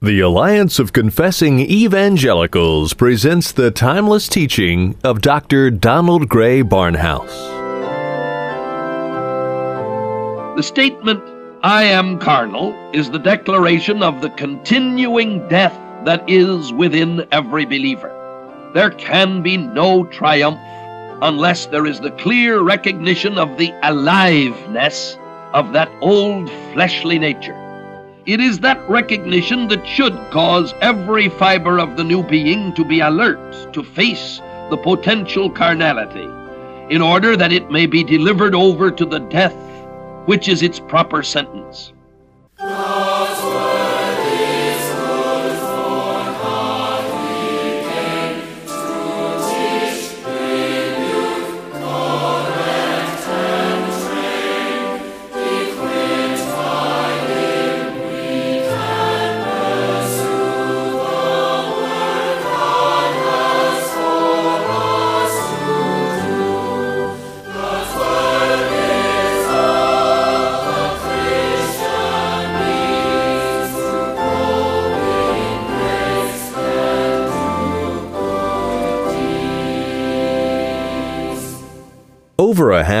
The Alliance of Confessing Evangelicals presents the timeless teaching of Dr. Donald Grey Barnhouse. The statement, I am carnal, is the declaration of the continuing death that is within every believer. There can be no triumph unless there is the clear recognition of the aliveness of that old fleshly nature. It is that recognition that should cause every fiber of the new being to be alert to face the potential carnality, in order that it may be delivered over to the death which is its proper sentence.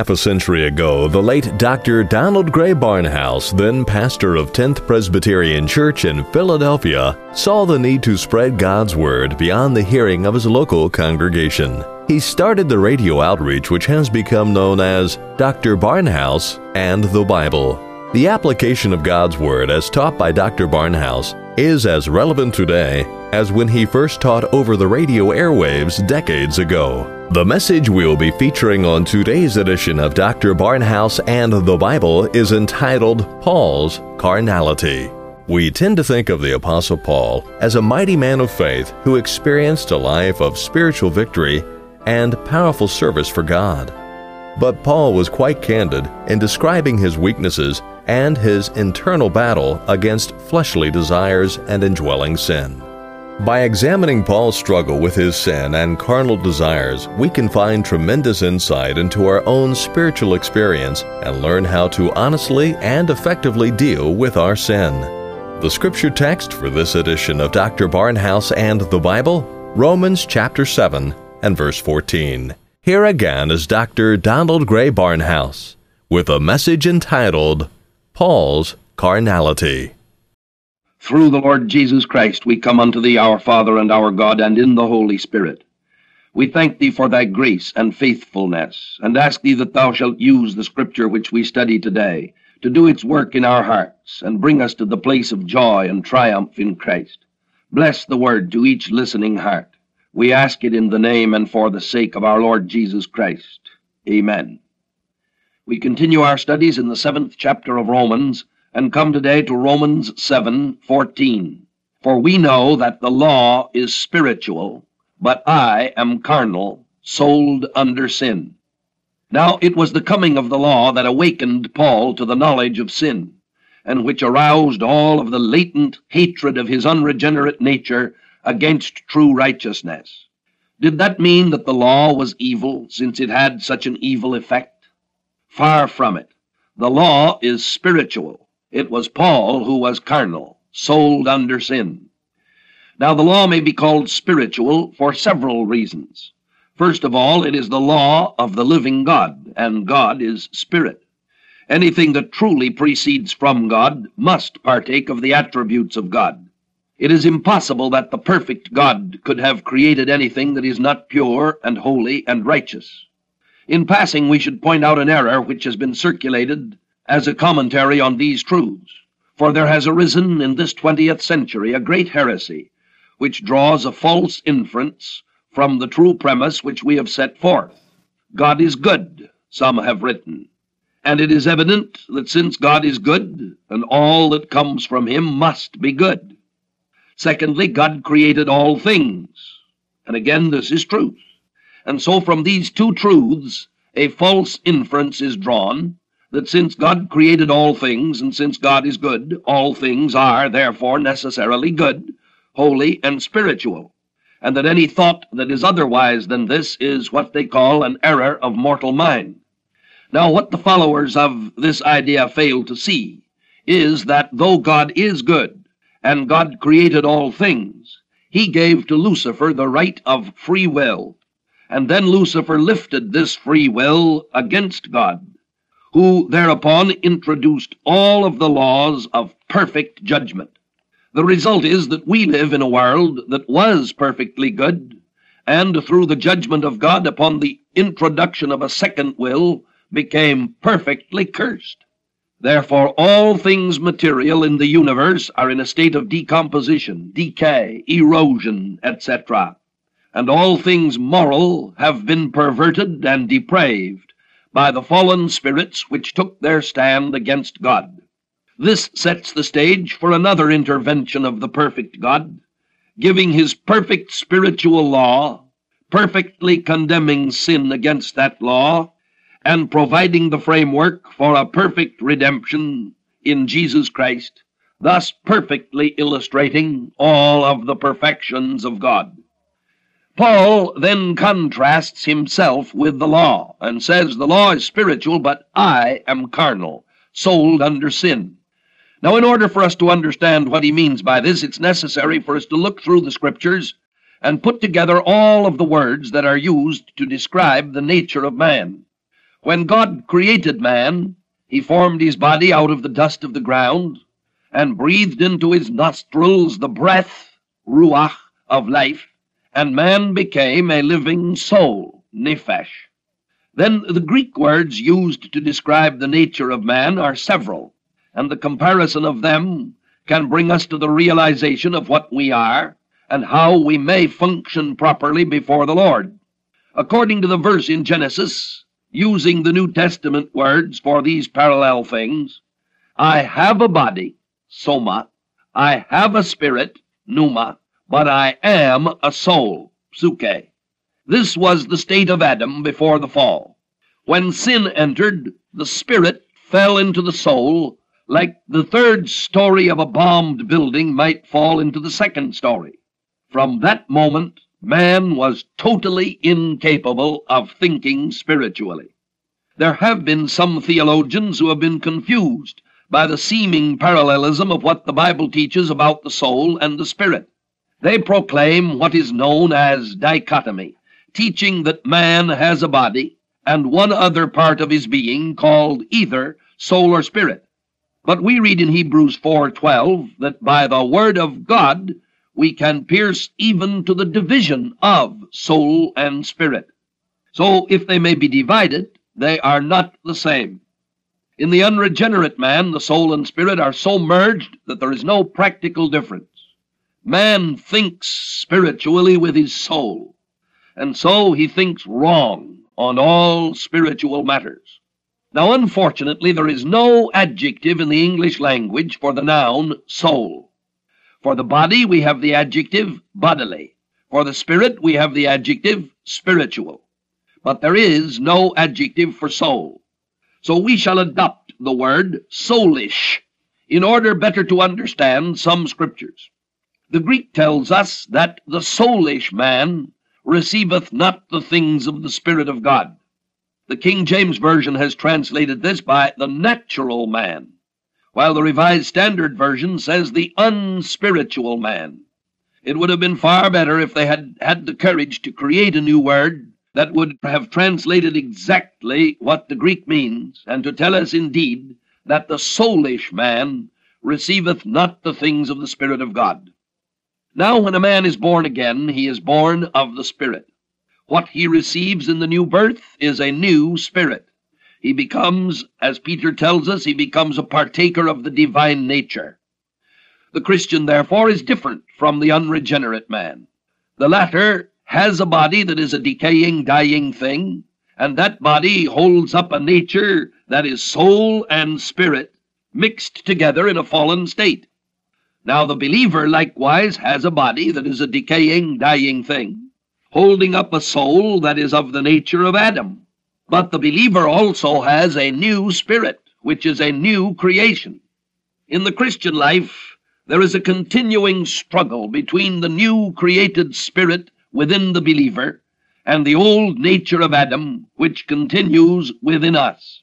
Half a century ago, the late Dr. Donald Grey Barnhouse, then pastor of 10th Presbyterian Church in Philadelphia, saw the need to spread God's Word beyond the hearing of his local congregation. He started the radio outreach which has become known as Dr. Barnhouse and the Bible. The application of God's Word as taught by Dr. Barnhouse is as relevant today as when he first taught over the radio airwaves decades ago. The message we'll be featuring on today's edition of Dr. Barnhouse and the Bible is entitled Paul's Carnality. We tend to think of the Apostle Paul as a mighty man of faith who experienced a life of spiritual victory and powerful service for God. But Paul was quite candid in describing his weaknesses and his internal battle against fleshly desires and indwelling sin. By examining Paul's struggle with his sin and carnal desires, we can find tremendous insight into our own spiritual experience and learn how to honestly and effectively deal with our sin. The scripture text for this edition of Dr. Barnhouse and the Bible, Romans chapter 7 and verse 14. Here again is Dr. Donald Grey Barnhouse with a message entitled Paul's Carnality. Through the Lord Jesus Christ we come unto thee, our Father and our God, and in the Holy Spirit. We thank thee for thy grace and faithfulness, and ask thee that thou shalt use the Scripture which we study today to do its work in our hearts, and bring us to the place of joy and triumph in Christ. Bless the word to each listening heart. We ask it in the name and for the sake of our Lord Jesus Christ. Amen. We continue our studies in the seventh chapter of Romans, and come today to Romans 7:14. For we know that the law is spiritual, but I am carnal, sold under sin. Now it was the coming of the law that awakened Paul to the knowledge of sin, and which aroused all of the latent hatred of his unregenerate nature against true righteousness. Did that mean that the law was evil, since it had such an evil effect? Far from it. The law is spiritual it was Paul who was carnal, sold under sin. Now, the law may be called spiritual for several reasons. First of all, it is the law of the living God, and God is spirit. Anything that truly proceeds from God must partake of the attributes of God. It is impossible that the perfect God could have created anything that is not pure and holy and righteous. In passing, we should point out an error which has been circulated as a commentary on these truths, for there has arisen in this twentieth century a great heresy, which draws a false inference from the true premise which we have set forth. God is good, some have written, and it is evident that since God is good, and all that comes from him must be good. Secondly, God created all things, and again this is truth. And so from these two truths a false inference is drawn, that since God created all things, and since God is good, all things are therefore necessarily good, holy, and spiritual, and that any thought that is otherwise than this is what they call an error of mortal mind. Now, what the followers of this idea fail to see is that though God is good, and God created all things, he gave to Lucifer the right of free will. And then Lucifer lifted this free will against God, who thereupon introduced all of the laws of perfect judgment. The result is that we live in a world that was perfectly good, and through the judgment of God upon the introduction of a second will, became perfectly cursed. Therefore, all things material in the universe are in a state of decomposition, decay, erosion, etc. And all things moral have been perverted and depraved by the fallen spirits which took their stand against God. This sets the stage for another intervention of the perfect God, giving his perfect spiritual law, perfectly condemning sin against that law, and providing the framework for a perfect redemption in Jesus Christ, thus perfectly illustrating all of the perfections of God. Paul then contrasts himself with the law and says, The law is spiritual, but I am carnal, sold under sin. Now, in order for us to understand what he means by this, it's necessary for us to look through the scriptures and put together all of the words that are used to describe the nature of man. When God created man, he formed his body out of the dust of the ground and breathed into his nostrils the breath, ruach, of life, and man became a living soul, nephesh. Then the Greek words used to describe the nature of man are several, and the comparison of them can bring us to the realization of what we are and how we may function properly before the Lord. According to the verse in Genesis, using the New Testament words for these parallel things. I have a body, soma, I have a spirit, pneuma, but I am a soul, psuche. This was the state of Adam before the fall. When sin entered, the spirit fell into the soul like the third story of a bombed building might fall into the second story. From that moment, man was totally incapable of thinking spiritually. There have been some theologians who have been confused by the seeming parallelism of what the Bible teaches about the soul and the spirit. They proclaim what is known as dichotomy, teaching that man has a body and one other part of his being called either soul or spirit. But we read in Hebrews 4:12 that by the word of God we can pierce even to the division of soul and spirit. So, if they may be divided, they are not the same. In the unregenerate man, the soul and spirit are so merged that there is no practical difference. Man thinks spiritually with his soul, and so he thinks wrong on all spiritual matters. Now, unfortunately, there is no adjective in the English language for the noun soul. For the body, we have the adjective bodily. For the spirit, we have the adjective spiritual. But there is no adjective for soul. So we shall adopt the word soulish in order better to understand some scriptures. The Greek tells us that the soulish man receiveth not the things of the Spirit of God. The King James Version has translated this by the natural man while the Revised Standard Version says the unspiritual man. It would have been far better if they had had the courage to create a new word that would have translated exactly what the Greek means, and to tell us indeed that the soulish man receiveth not the things of the Spirit of God. Now, when a man is born again, he is born of the Spirit. What he receives in the new birth is a new spirit. He becomes, as Peter tells us, he becomes a partaker of the divine nature. The Christian, therefore, is different from the unregenerate man. The latter has a body that is a decaying, dying thing, and that body holds up a nature that is soul and spirit mixed together in a fallen state. Now, the believer likewise has a body that is a decaying, dying thing, holding up a soul that is of the nature of Adam. But the believer also has a new spirit, which is a new creation. In the Christian life, there is a continuing struggle between the new created spirit within the believer and the old nature of Adam, which continues within us.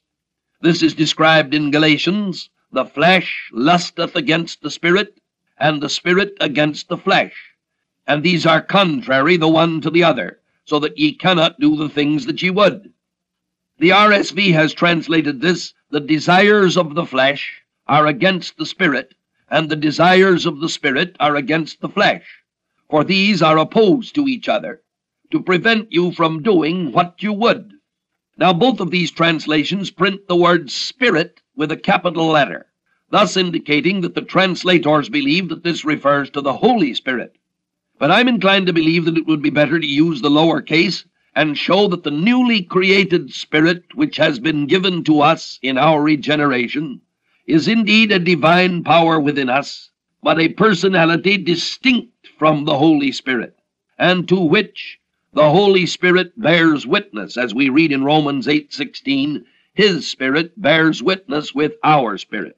This is described in Galatians the flesh lusteth against the spirit, and the Spirit against the flesh. And these are contrary the one to the other, so that ye cannot do the things that ye would. The RSV has translated this, the desires of the flesh are against the Spirit, and the desires of the Spirit are against the flesh. For these are opposed to each other, to prevent you from doing what you would. Now both of these translations print the word Spirit with a capital letter thus indicating that the translators believe that this refers to the Holy Spirit. But I'm inclined to believe that it would be better to use the lower case and show that the newly created Spirit which has been given to us in our regeneration is indeed a divine power within us, but a personality distinct from the Holy Spirit, and to which the Holy Spirit bears witness, as we read in Romans 8:16, his spirit bears witness with our spirit.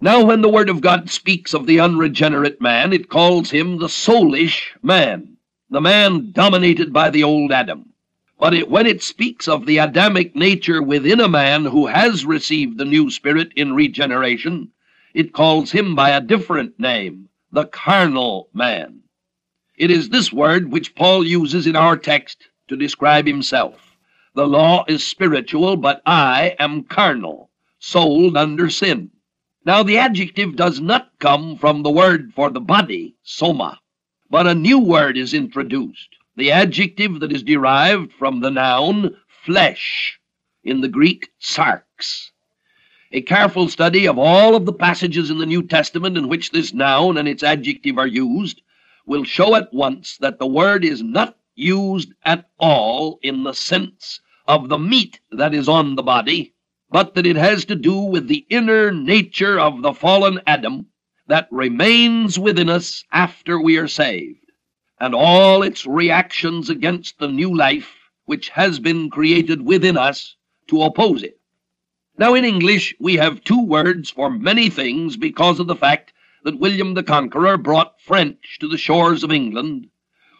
Now, when the Word of God speaks of the unregenerate man, it calls him the soulish man, the man dominated by the old Adam. But it, when it speaks of the Adamic nature within a man who has received the new spirit in regeneration, it calls him by a different name, the carnal man. It is this word which Paul uses in our text to describe himself. The law is spiritual, but I am carnal, sold under sin. Now, the adjective does not come from the word for the body, soma, but a new word is introduced, the adjective that is derived from the noun flesh, in the Greek sarx. A careful study of all of the passages in the New Testament in which this noun and its adjective are used will show at once that the word is not used at all in the sense of the meat that is on the body, but that it has to do with the inner nature of the fallen Adam that remains within us after we are saved, and all its reactions against the new life which has been created within us to oppose it. Now, in English, we have two words for many things because of the fact that William the Conqueror brought French to the shores of England,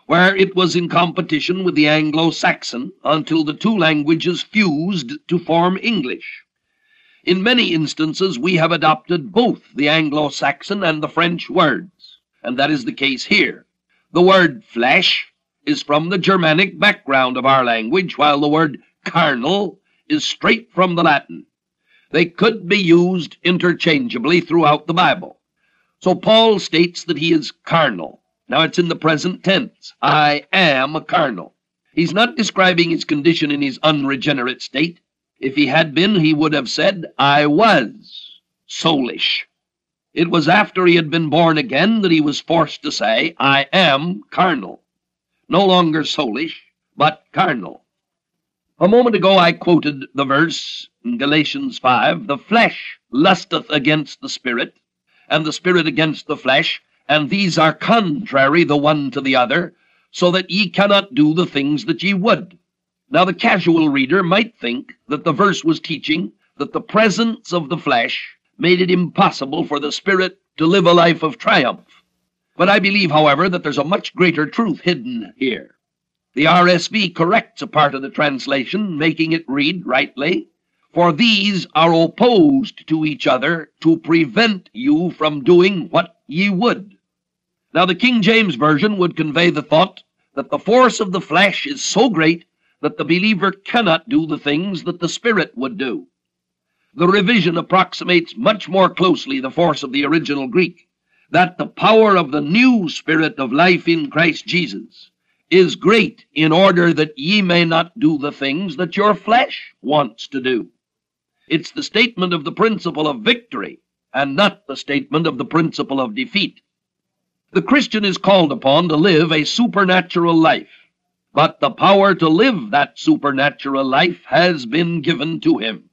where it was in competition with the Anglo Saxon until the two languages fused to form English. In many instances we have adopted both the Anglo-Saxon and the French words, and that is the case here. The word flesh is from the Germanic background of our language, while the word carnal is straight from the Latin. They could be used interchangeably throughout the Bible. So Paul states that he is carnal. Now it's in the present tense. I am a carnal. He's not describing his condition in his unregenerate state. If he had been, he would have said, I was soulish. It was after he had been born again that he was forced to say, I am carnal. No longer soulish, but carnal. A moment ago I quoted the verse in Galatians 5 The flesh lusteth against the spirit, and the spirit against the flesh, and these are contrary the one to the other, so that ye cannot do the things that ye would. Now, the casual reader might think that the verse was teaching that the presence of the flesh made it impossible for the spirit to live a life of triumph. But I believe, however, that there's a much greater truth hidden here. The RSV corrects a part of the translation, making it read rightly, For these are opposed to each other to prevent you from doing what ye would. Now, the King James Version would convey the thought that the force of the flesh is so great that the believer cannot do the things that the Spirit would do. The revision approximates much more closely the force of the original Greek, that the power of the new Spirit of life in Christ Jesus is great in order that ye may not do the things that your flesh wants to do. It's the statement of the principle of victory and not the statement of the principle of defeat. The Christian is called upon to live a supernatural life but the power to live that supernatural life has been given to him.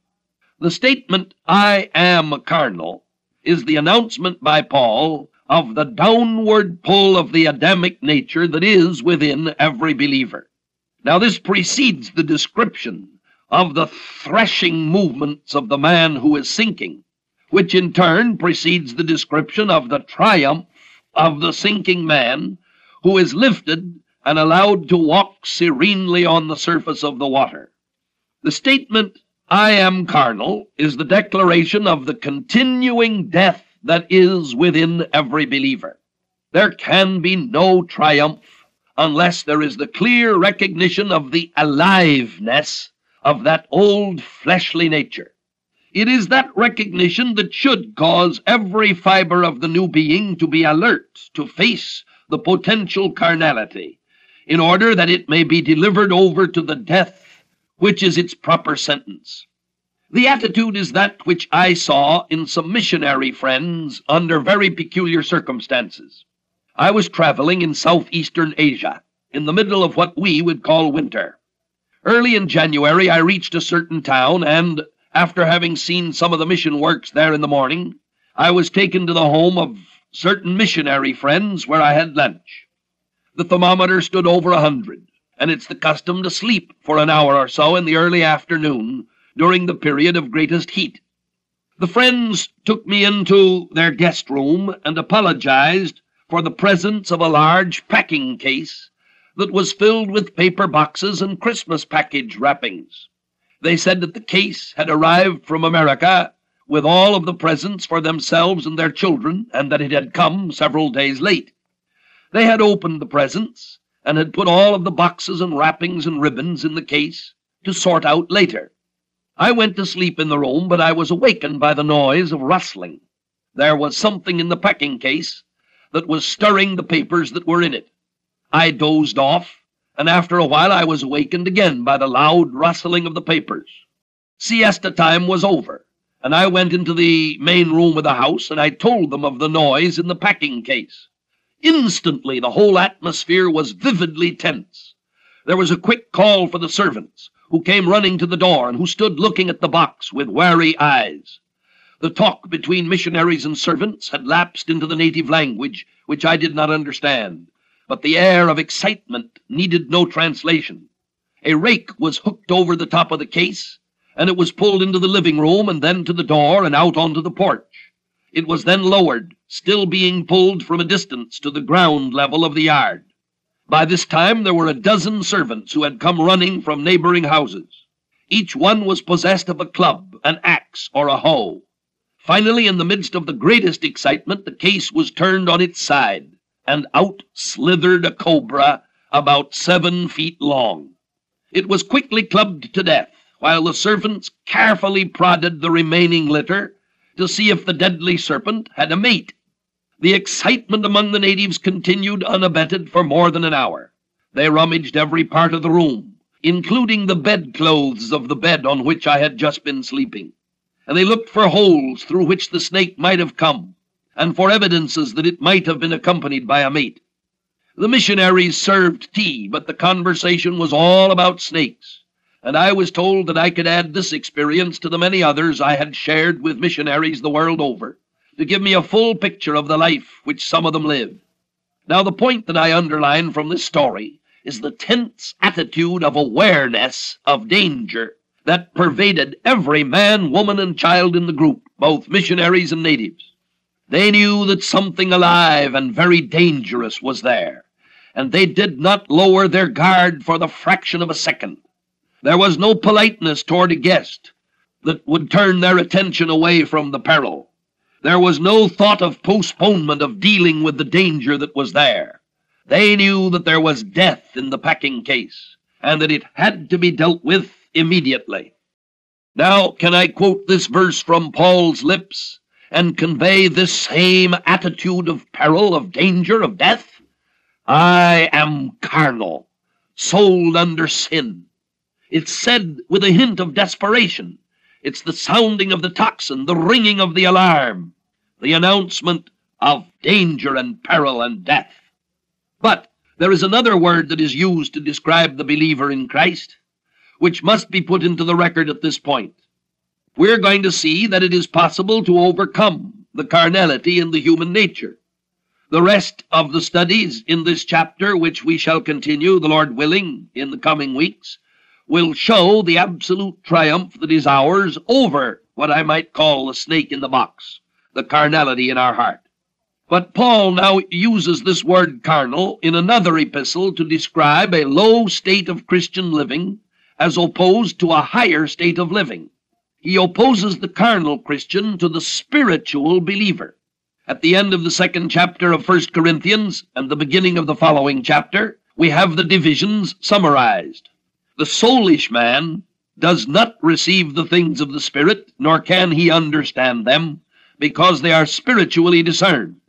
The statement, I am carnal, is the announcement by Paul of the downward pull of the Adamic nature that is within every believer. Now, this precedes the description of the threshing movements of the man who is sinking, which in turn precedes the description of the triumph of the sinking man who is lifted and allowed to walk serenely on the surface of the water. The statement, I am carnal, is the declaration of the continuing death that is within every believer. There can be no triumph unless there is the clear recognition of the aliveness of that old fleshly nature. It is that recognition that should cause every fiber of the new being to be alert to face the potential carnality, in order that it may be delivered over to the death which is its proper sentence. The attitude is that which I saw in some missionary friends under very peculiar circumstances. I was traveling in southeastern Asia, in the middle of what we would call winter. Early in January I reached a certain town, and, after having seen some of the mission works there in the morning, I was taken to the home of certain missionary friends where I had lunch. The thermometer stood over a hundred, and it's the custom to sleep for an hour or so in the early afternoon during the period of greatest heat. The friends took me into their guest room and apologized for the presence of a large packing case that was filled with paper boxes and Christmas package wrappings. They said that the case had arrived from America with all of the presents for themselves and their children, and that it had come several days late. They had opened the presents and had put all of the boxes and wrappings and ribbons in the case to sort out later. I went to sleep in the room, but I was awakened by the noise of rustling. There was something in the packing case that was stirring the papers that were in it. I dozed off, and after a while I was awakened again by the loud rustling of the papers. Siesta time was over, and I went into the main room of the house, and I told them of the noise in the packing case. Instantly the whole atmosphere was vividly tense. There was a quick call for the servants who came running to the door and who stood looking at the box with wary eyes. The talk between missionaries and servants had lapsed into the native language, which I did not understand, but the air of excitement needed no translation. A rake was hooked over the top of the case, and it was pulled into the living room and then to the door and out onto the porch. It was then lowered, still being pulled from a distance to the ground level of the yard. By this time there were a dozen servants who had come running from neighboring houses. Each one was possessed of a club, an axe, or a hoe. Finally, in the midst of the greatest excitement, the case was turned on its side, and out slithered a cobra about seven feet long. It was quickly clubbed to death, while the servants carefully prodded the remaining litter to see if the deadly serpent had a mate. The excitement among the natives continued unabated for more than an hour. They rummaged every part of the room, including the bedclothes of the bed on which I had just been sleeping, and they looked for holes through which the snake might have come, and for evidences that it might have been accompanied by a mate. The missionaries served tea, but the conversation was all about snakes, and I was told that I could add this experience to the many others I had shared with missionaries the world over to give me a full picture of the life which some of them live. Now, the point that I underline from this story is the tense attitude of awareness of danger that pervaded every man, woman, and child in the group, both missionaries and natives. They knew that something alive and very dangerous was there, and they did not lower their guard for the fraction of a second. There was no politeness toward a guest that would turn their attention away from the peril. There was no thought of postponement of dealing with the danger that was there. They knew that there was death in the packing case, and that it had to be dealt with immediately. Now, can I quote this verse from Paul's lips and convey this same attitude of peril, of danger, of death? I am carnal, sold under sin. It's said with a hint of desperation. It's the sounding of the tocsin, the ringing of the alarm, the announcement of danger and peril and death. But there is another word that is used to describe the believer in Christ, which must be put into the record at this point. We're going to see that it is possible to overcome the carnality in the human nature. The rest of the studies in this chapter, which we shall continue, the Lord willing, in the coming weeks, will show the absolute triumph that is ours over what I might call the snake in the box, the carnality in our heart. But Paul now uses this word carnal in another epistle to describe a low state of Christian living as opposed to a higher state of living. He opposes the carnal Christian to the spiritual believer. At the end of the second chapter of 1 Corinthians and the beginning of the following chapter, we have the divisions summarized. The soulish man does not receive the things of the Spirit, nor can he understand them, because they are spiritually discerned.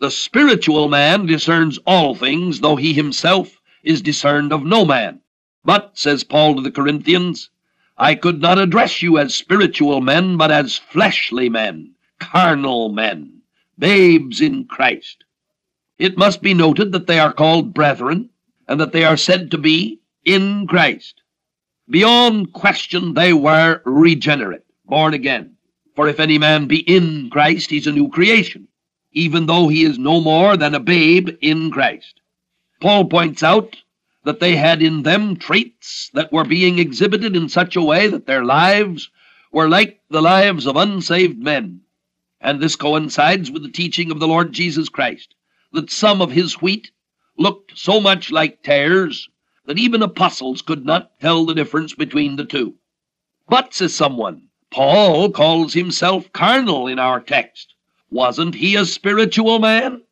The spiritual man discerns all things, though he himself is discerned of no man. But, says Paul to the Corinthians, I could not address you as spiritual men, but as fleshly men, carnal men, babes in Christ. It must be noted that they are called brethren, and that they are said to be in Christ. Beyond question, they were regenerate, born again. For if any man be in Christ, he's a new creation, even though he is no more than a babe in Christ. Paul points out that they had in them traits that were being exhibited in such a way that their lives were like the lives of unsaved men. And this coincides with the teaching of the Lord Jesus Christ, that some of his wheat looked so much like tares that even apostles could not tell the difference between the two. But, says someone, Paul calls himself carnal in our text. Wasn't he a spiritual man?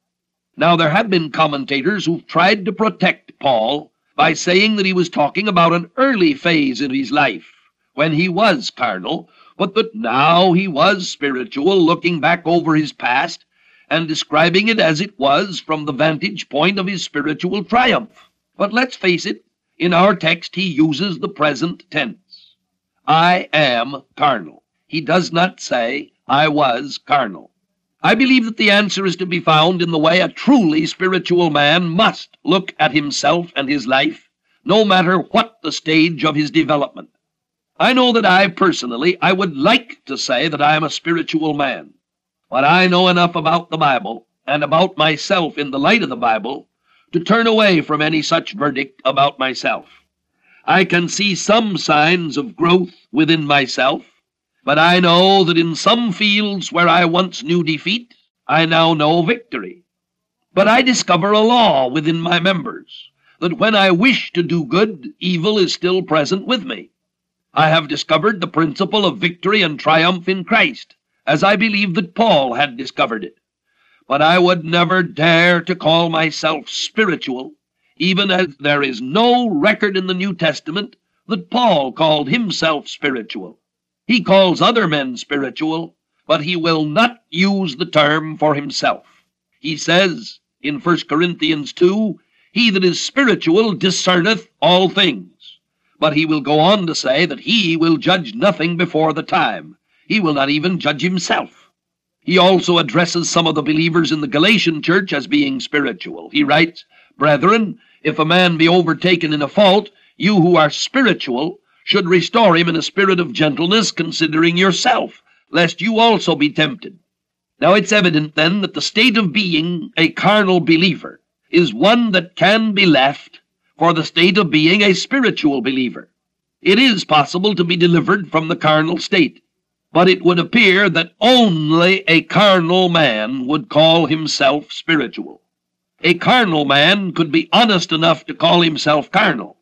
Now, there have been commentators who've tried to protect Paul by saying that he was talking about an early phase in his life, when he was carnal, but that now he was spiritual, looking back over his past and describing it as it was from the vantage point of his spiritual triumph. But let's face it, in our text he uses the present tense. I am carnal. He does not say, I was carnal. I believe that the answer is to be found in the way a truly spiritual man must look at himself and his life, no matter what the stage of his development. I know that I personally, I would like to say that I am a spiritual man, but I know enough about the Bible and about myself in the light of the Bible to turn away from any such verdict about myself. I can see some signs of growth within myself, but I know that in some fields where I once knew defeat, I now know victory. But I discover a law within my members, that when I wish to do good, evil is still present with me. I have discovered the principle of victory and triumph in Christ, as I believe that Paul had discovered it but I would never dare to call myself spiritual, even as there is no record in the New Testament that Paul called himself spiritual. He calls other men spiritual, but he will not use the term for himself. He says in 1 Corinthians 2, He that is spiritual discerneth all things. But he will go on to say that he will judge nothing before the time. He will not even judge himself. He also addresses some of the believers in the Galatian church as being spiritual. He writes, Brethren, if a man be overtaken in a fault, you who are spiritual should restore him in a spirit of gentleness, considering yourself, lest you also be tempted. Now it's evident then that the state of being a carnal believer is one that can be left for the state of being a spiritual believer. It is possible to be delivered from the carnal state but it would appear that only a carnal man would call himself spiritual. A carnal man could be honest enough to call himself carnal.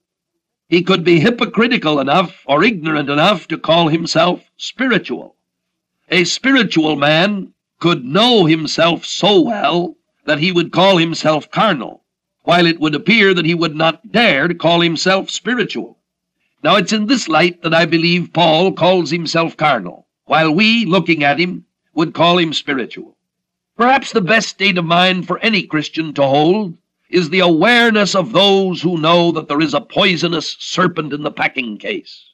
He could be hypocritical enough or ignorant enough to call himself spiritual. A spiritual man could know himself so well that he would call himself carnal, while it would appear that he would not dare to call himself spiritual. Now it's in this light that I believe Paul calls himself carnal while we, looking at him, would call him spiritual. Perhaps the best state of mind for any Christian to hold is the awareness of those who know that there is a poisonous serpent in the packing case,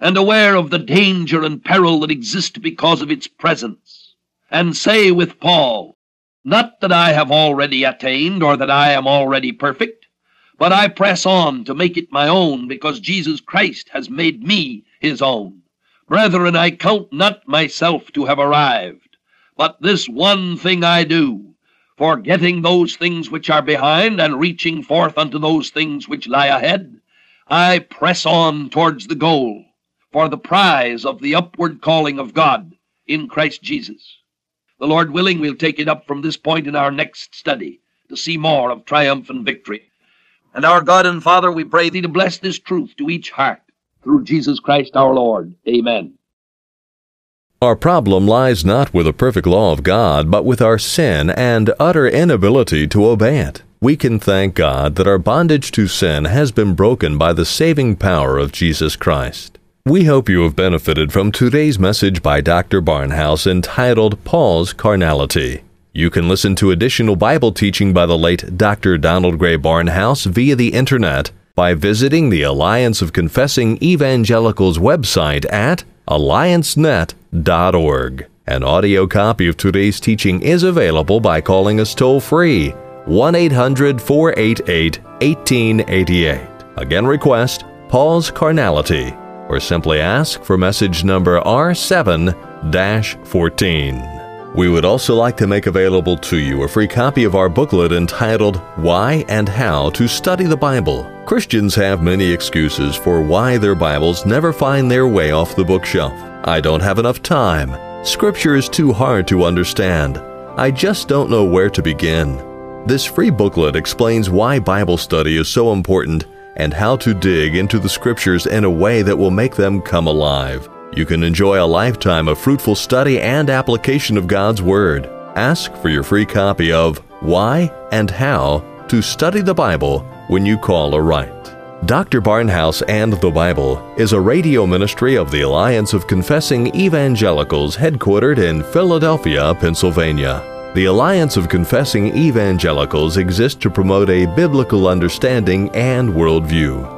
and aware of the danger and peril that exist because of its presence, and say with Paul, Not that I have already attained or that I am already perfect, but I press on to make it my own because Jesus Christ has made me his own. Brethren, I count not myself to have arrived, but this one thing I do, forgetting those things which are behind, and reaching forth unto those things which lie ahead, I press on towards the goal, for the prize of the upward calling of God in Christ Jesus. The Lord willing, we'll take it up from this point in our next study to see more of triumph and victory. And our God and Father, we pray thee to bless this truth to each heart through Jesus Christ our Lord. Amen. Our problem lies not with the perfect law of God, but with our sin and utter inability to obey it. We can thank God that our bondage to sin has been broken by the saving power of Jesus Christ. We hope you have benefited from today's message by Dr. Barnhouse entitled Paul's Carnality. You can listen to additional Bible teaching by the late Dr. Donald Grey Barnhouse via the internet by visiting the Alliance of Confessing Evangelicals website at alliancenet.org. An audio copy of today's teaching is available by calling us toll free 1 800 488 1888. Again, request Paul's Carnality or simply ask for message number R7 14. We would also like to make available to you a free copy of our booklet entitled Why and How to Study the Bible. Christians have many excuses for why their Bibles never find their way off the bookshelf. I don't have enough time. Scripture is too hard to understand. I just don't know where to begin. This free booklet explains why Bible study is so important and how to dig into the Scriptures in a way that will make them come alive. You can enjoy a lifetime of fruitful study and application of God's Word. Ask for your free copy of Why and How to Study the Bible when you call or write. Dr. Barnhouse and the Bible is a radio ministry of the Alliance of Confessing Evangelicals headquartered in Philadelphia, Pennsylvania. The Alliance of Confessing Evangelicals exists to promote a biblical understanding and worldview.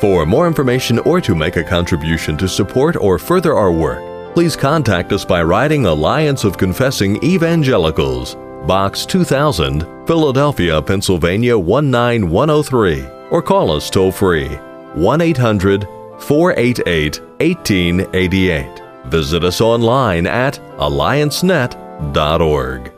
For more information or to make a contribution to support or further our work, please contact us by writing Alliance of Confessing Evangelicals, Box 2000, Philadelphia, Pennsylvania 19103, or call us toll free 1 800 488 1888. Visit us online at alliancenet.org.